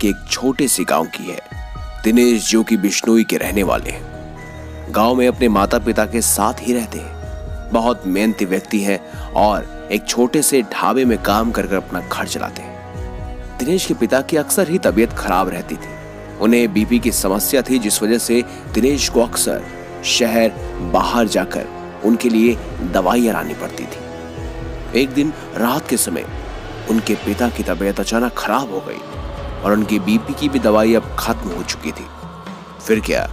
के एक छोटे से गाँव की है। दिनेश, जो कि बिश्नोई के रहने वाले हैं। गाँव में अपने माता पिता के साथ ही रहते हैं। बहुत मेहनती व्यक्ति हैं और एक छोटे से ढाबे में काम कर अपना घर चलाते हैं। दिनेश के पिता की अक्सर ही तबीयत खराब रहती थी। उन्हें बीपी की समस्या थी, जिस वजह से दिनेश को अक्सर शहर, बाहर जाकर उनके लिए दवाइयाँ लानी पड़ती थी। एक दिन रात के समय उनके पिता की तबीयत अचानक खराब हो गई। और उनकी बीपी की भी दवाई अब खत्म हो चुकी थी। फिर क्या?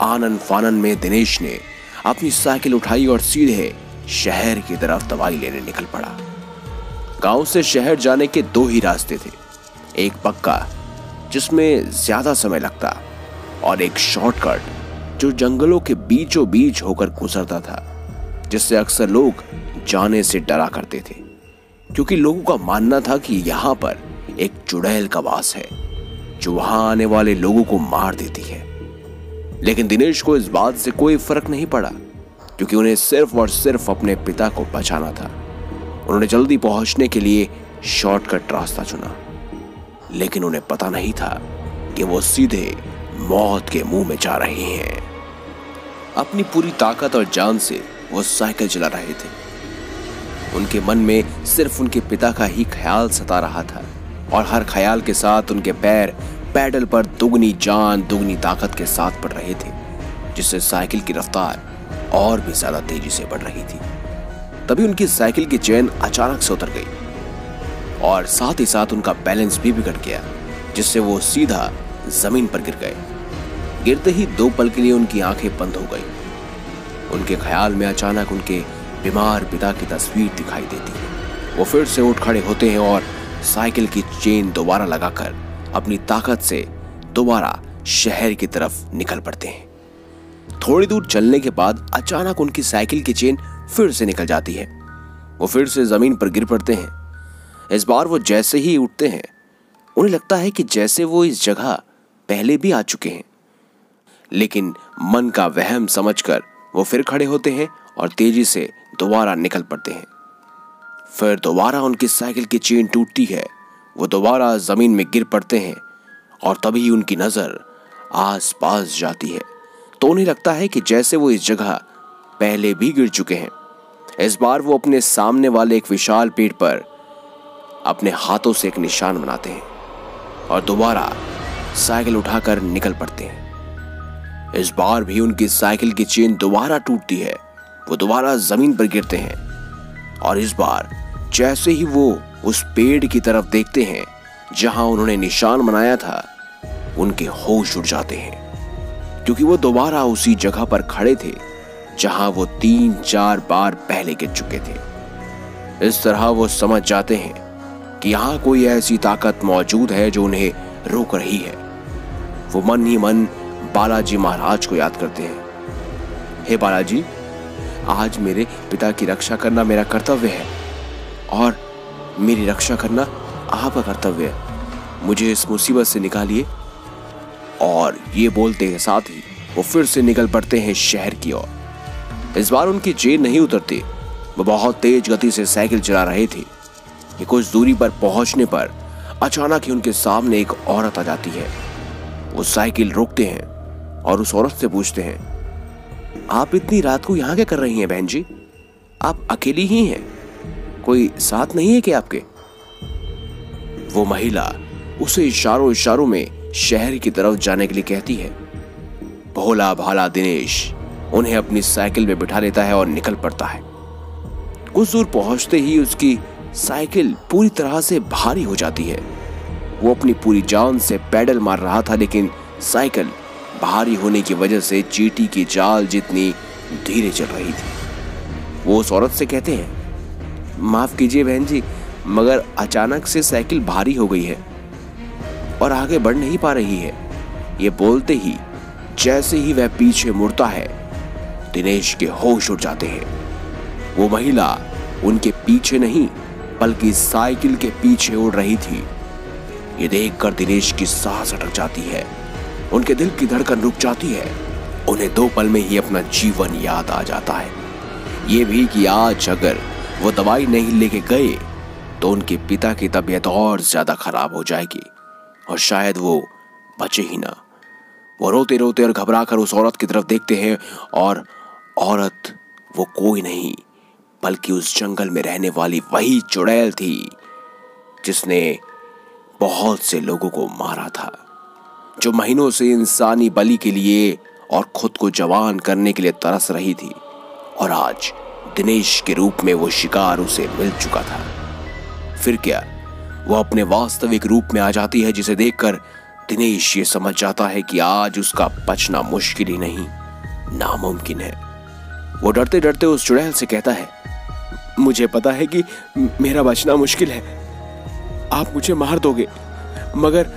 आनंद फानन में दिनेश ने अपनी साइकिल उठाई और सीधे शहर की तरफ़ दवाई लेने निकल पड़ा। गाँव से शहर जाने के दो ही रास्ते थे। एक पक्का, जिसमें ज़्यादा समय लगता, और एक शॉर्टकट, जो जंगलों के बीचों बीच होकर गुजरता था, जिससे अक्सर लोग जाने से डरा करते थे। क्योंकि लोगों का मानना था कि यहाँ पर एक चुड़ैल का वास है, जो वहाँ आने वाले लोगों को मार देती है। लेकिन दिनेश को इस बात से कोई फ़र्क नहीं पड़ा, क्योंकि उन्हें सिर्फ़ और सिर्फ़ अपने पिता को बचाना था। उन्होंने जल्दी पहुँचने के लिए शॉर्टकट रास्ता चुना। लेकिन उन्हें पता नहीं था कि वो सीधे मौत के मुँह में जा रहे हैं। अपनी पूरी ताकत और जान से वो साइकिल चला रहे थे। उनके मन में सिर्फ़ उनके पिता का ही ख्याल सता रहा था। और हर ख्याल के साथ उनके पैर पैडल पर दुगनी जान, दुगनी ताकत के साथ पड़ रहे थे, जिससे साइकिल की रफ्तार और भी ज़्यादा तेज़ी से बढ़ रही थी। तभी उनकी साइकिल की चेन अचानक से उतर गई और साथ ही साथ उनका बैलेंस भी बिगड़ गया, जिससे वो सीधा ज़मीन पर गिर गए। गिरते ही दो पल के लिए उनकी आँखें बंद हो गई। उनके ख्याल में अचानक उनके बीमार पिता की तस्वीर दिखाई देती है। वो फिर से उठ खड़े होते हैं और साइकिल की चेन दोबारा लगाकर अपनी ताकत से दोबारा शहर की तरफ़ निकल पड़ते हैं। थोड़ी दूर चलने के बाद अचानक उनकी साइकिल की चेन फिर से निकल जाती है। वो फिर से ज़मीन पर गिर पड़ते हैं। इस बार वो जैसे ही उठते हैं, उन्हें लगता है कि जैसे वो इस जगह पहले भी आ चुके हैं। लेकिन मन का वहम समझकर वो फिर खड़े होते हैं और तेज़ी से दोबारा निकल पड़ते हैं। फिर दोबारा उनकी साइकिल की चेन टूटती है। वो दोबारा ज़मीन में गिर पड़ते हैं और तभी उनकी नज़र आस पास जाती है। तो उन्हें लगता है कि जैसे वो इस जगह पहले भी गिर चुके हैं। इस बार वो अपने सामने वाले एक विशाल पेड़ पर अपने हाथों से एक निशान बनाते हैं और दोबारा साइकिल उठाकर निकल पड़ते हैं। इस बार भी उनकी साइकिल की चेन दोबारा टूटती है। वो दोबारा ज़मीन पर गिरते हैं और इस बार जैसे ही वो उस पेड़ की तरफ़ देखते हैं, जहाँ उन्होंने निशान बनाया था, उनके होश उड़ जाते हैं। क्योंकि वो दोबारा उसी जगह पर खड़े थे, जहाँ वो तीन चार बार पहले गिर चुके थे। इस तरह वो समझ जाते हैं कि यहाँ कोई ऐसी ताकत मौजूद है जो उन्हें रोक रही है। वो मन ही मन बालाजी महाराज को याद करते हैं। हे बालाजी, आज मेरे पिता की रक्षा करना मेरा कर्तव्य है। और मेरी रक्षा करना आपका कर्तव्य है। मुझे इस मुसीबत से निकालिए। और ये बोलते हैं, साथ ही वो फिर से निकल पड़ते हैं शहर की ओर। इस बार उनकी चेन नहीं उतरती। वो बहुत तेज गति से साइकिल चला रहे थे। कि कुछ दूरी पर पहुँचने पर अचानक ही उनके सामने एक औरत आ जाती है। वो साइकिल रोकते हैं और उस औरत से पूछते हैं, आप इतनी रात को यहाँ क्या कर रही हैं बहन जी? आप अकेली ही हैं? कोई साथ नहीं है क्या आपके? वो महिला उसे इशारों इशारों में शहर की तरफ़ जाने के लिए कहती है। भोला भाला दिनेश, उन्हें अपनी साइकिल में बिठा लेता है और निकल पड़ता है। कुछ दूर पहुँचते ही उसकी साइकिल पूरी तरह से भारी हो जाती है। वो अपनी पूरी जान से पैडल मार रहा था, लेकिन साइकिल भारी होने की वजह से चीटी की जाल जितनी धीरे चल रही थी। वो उस औरत से कहते हैं माफ़ कीजिए बहन जी, मगर अचानक से साइकिल भारी हो गई है और आगे बढ़ नहीं पा रही है। ये बोलते ही, जैसे ही वह पीछे मुड़ता है, दिनेश के होश उड़ जाते हैं। वो महिला उनके पीछे नहीं, बल्कि साइकिल के पीछे उड़ रही थी। ये देखकर दिनेश की सांस अटक जाती है। उनके दिल की धड़कन रुक जाती है। उन्हें दो पल में ही अपना जीवन याद आ जाता है। ये भी कि आज अगर वो दवाई नहीं लेके गए तो उनके पिता की तबीयत और ज़्यादा खराब हो जाएगी, और शायद वो बचे ही ना। वो रोते रोते और घबरा कर उस औरत की तरफ़ देखते हैं, और औरत वो कोई नहीं, बल्कि उस जंगल में रहने वाली वही चुड़ैल थी, जिसने बहुत से लोगों को मारा था, जो महीनों से इंसानी बलि के लिए और खुद को जवान करने के लिए तरस रही थी, और आज दिनेश के रूप में वो शिकार उसे मिल चुका था। फिर क्या वो अपने वास्तविक रूप में आ जाती है जिसे देखकर दिनेश ये समझ जाता है कि आज उसका बचना मुश्किल ही नहीं, नामुमकिन है। वो डरते डरते उस चुड़ैल से कहता है, मुझे पता है कि मेरा बचना मुश्किल है। आप मुझे मार दोगे, मगर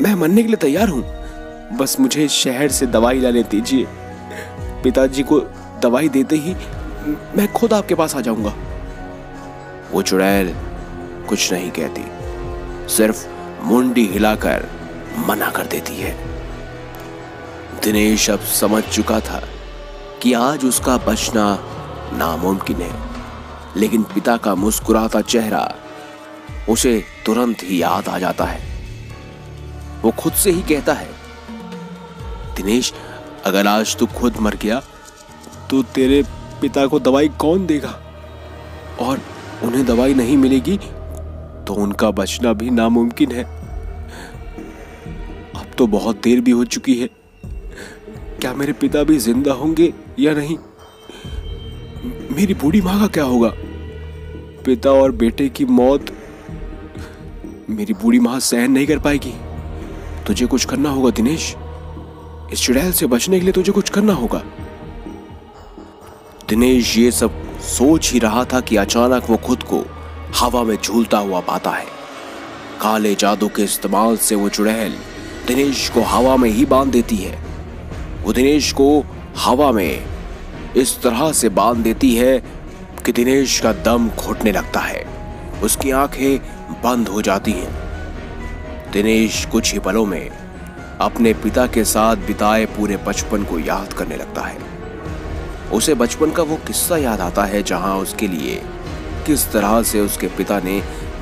मैं मरने के लिए तैयार हूँ। बस मुझे शहर से दवाई लाने दीजिए। पिताजी को दवाई देते ही मैं खुद आपके पास आ जाऊँगा। वो चुड़ैल कुछ नहीं कहती, सिर्फ़ मुंडी हिलाकर मना कर देती है। दिनेश अब समझ चुका था कि आज उसका बचना नामुमकिन है, लेकिन पिता का मुस्कुराता चेहरा उसे तुरंत ही याद आ जाता है। वो खुद से ही कहता है, दिनेश, अगर आज तू खुद मर गया तो तेरे पिता को दवाई कौन देगा? और उन्हें दवाई नहीं मिलेगी तो उनका बचना भी नामुमकिन है। अब तो बहुत देर भी हो चुकी है। क्या मेरे पिता भी ज़िंदा होंगे या नहीं? मेरी बूढ़ी माँ का क्या होगा? पिता और बेटे की मौत मेरी बूढ़ी माँ सहन नहीं कर पाएगी। तुझे कुछ करना होगा, दिनेश। इस चुड़ैल से बचने के लिए तुझे कुछ करना होगा। दिनेश ये सब सोच ही रहा था कि अचानक वो खुद को हवा में झूलता हुआ पाता है। काले जादू के इस्तेमाल से वो चुड़ैल दिनेश को हवा में ही बाँध देती है। वो दिनेश को हवा में इस तरह से बाँध देती है कि दिनेश का दम घुटने लगता है। उसकी आँखें बंद हो जाती हैं। दिनेश कुछ ही पलों में अपने पिता के साथ बिताए पूरे बचपन को याद करने लगता है। उसे बचपन का वो किस्सा याद आता है जहाँ उसके लिए, किस तरह से उसके पिता ने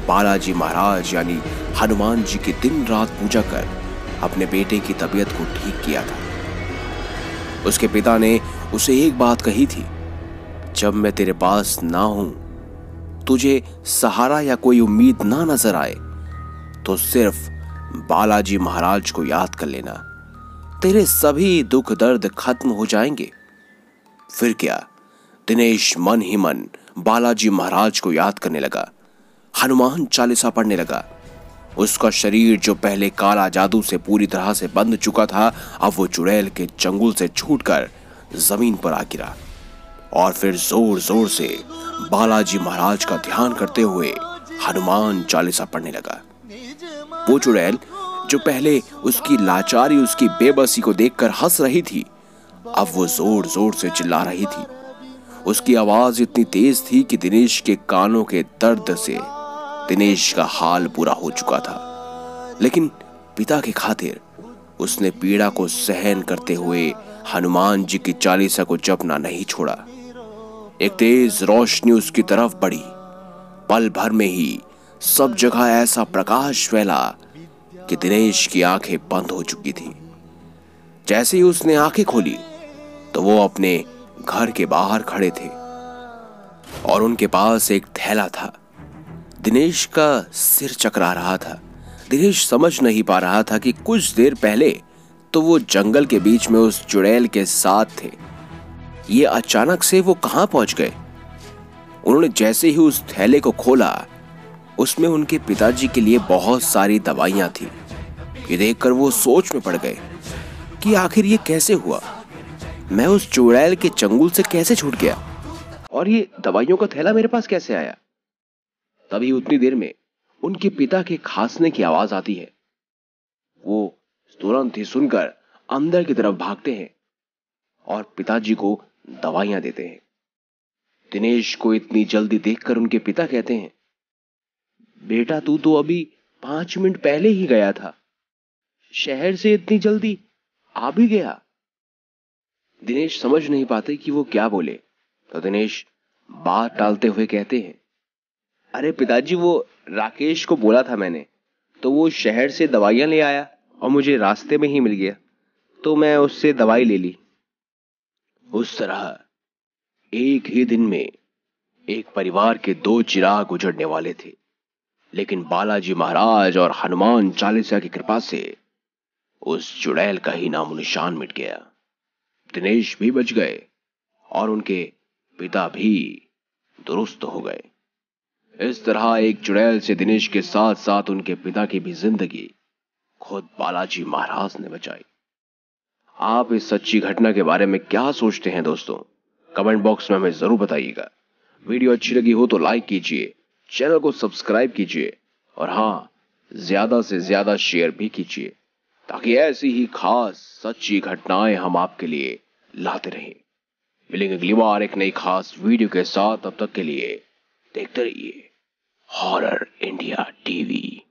बालाजी महाराज यानी हनुमान जी की दिन रात पूजा कर अपने बेटे की तबीयत को ठीक किया था। उसके पिता ने उसे एक बात कही थी, जब मैं तेरे पास ना हूँ, तुझे सहारा या कोई उम्मीद ना नज़र आए तो सिर्फ़ बालाजी महाराज को याद कर लेना। तेरे सभी दुख दर्द खत्म हो जाएँगे। फिर क्या? दिनेश मन ही मन बालाजी महाराज को याद करने लगा। हनुमान चालीसा पढ़ने लगा। उसका शरीर जो पहले काला जादू से पूरी तरह से बंद चुका था, अब वो चुड़ैल के चंगुल से छूटकर ज़मीन पर आ गिरा। और फिर ज़ोर ज़ोर से बालाजी महाराज का ध्यान करते हुए हनुमान चालीसा पढ़ने लगा। वो चुड़ैल, जो पहले उसकी लाचारी, उसकी बेबसी को देखकर हंस रही थी अब वो ज़ोर ज़ोर से चिल्ला रही थी। उसकी आवाज़ इतनी तेज थी कि दिनेश के कानों के दर्द से दिनेश का हाल बुरा हो चुका था। लेकिन पिता के खातिर उसने पीड़ा को सहन करते हुए हनुमान जी की चालीसा को जपना नहीं छोड़ा। एक तेज रोशनी उसकी तरफ़ बढ़ी। पल भर में ही सब जगह ऐसा प्रकाश फैला कि दिनेश की आँखें बंद हो चुकी थी। जैसे ही उसने आँखें खोली तो वो अपने घर के बाहर खड़े थे और उनके पास एक थैला था। दिनेश का सिर चकरा रहा था। दिनेश समझ नहीं पा रहा था कि कुछ देर पहले तो वो जंगल के बीच में उस चुड़ैल के साथ थे। ये अचानक से वो कहाँ पहुँच गए? उन्होंने जैसे ही उस थैले को खोला, उसमें उनके पिताजी के लिए बहुत सारी दवाइयाँ थी। ये देखकर वो सोच में पड़ गए कि आखिर ये कैसे हुआ? मैं उस चुड़ैल के चंगुल से कैसे छूट गया? और ये दवाइयों का थैला मेरे पास कैसे आया? तभी उतनी देर में उनके पिता के खांसने की आवाज़ आती है। वो तुरंत ही सुनकर अंदर की तरफ़ भागते हैं और पिताजी को दवाइयाँ देते हैं। दिनेश को इतनी जल्दी देखकर उनके पिता कहते हैं, बेटा, तू तो अभी पाँच मिनट पहले ही गया था। शहर से इतनी जल्दी आ भी गया। दिनेश समझ नहीं पाते कि वो क्या बोले। तो दिनेश बात टालते हुए कहते हैं, अरे पिताजी, वो राकेश को बोला था मैंने तो वो शहर से दवाइयाँ ले आया और मुझे रास्ते में ही मिल गया तो मैं उससे दवाई ले ली। उस तरह एक ही दिन में एक परिवार के दो चिराग उजड़ने वाले थे, लेकिन बालाजी महाराज और हनुमान चालीसा की कृपा से उस चुड़ैल का ही नामो निशान मिट गया। दिनेश भी बच गए और उनके पिता भी दुरुस्त हो गए। इस तरह एक चुड़ैल से दिनेश के साथ साथ उनके पिता की भी ज़िंदगी खुद बालाजी महाराज ने बचाई। आप इस सच्ची घटना के बारे में क्या सोचते हैं दोस्तों? कमेंट बॉक्स में हमें ज़रूर बताइएगा। वीडियो अच्छी लगी हो तो लाइक कीजिए, चैनल को सब्सक्राइब कीजिए और हाँ ज़्यादा से ज़्यादा शेयर भी कीजिए। ताकि ऐसी ही खास सच्ची घटनाएँ हम आपके लिए लाते रहें। मिलेंगे अगली बार एक नई खास वीडियो के साथ। अब तक के लिए देखते रहिए। Horror India TV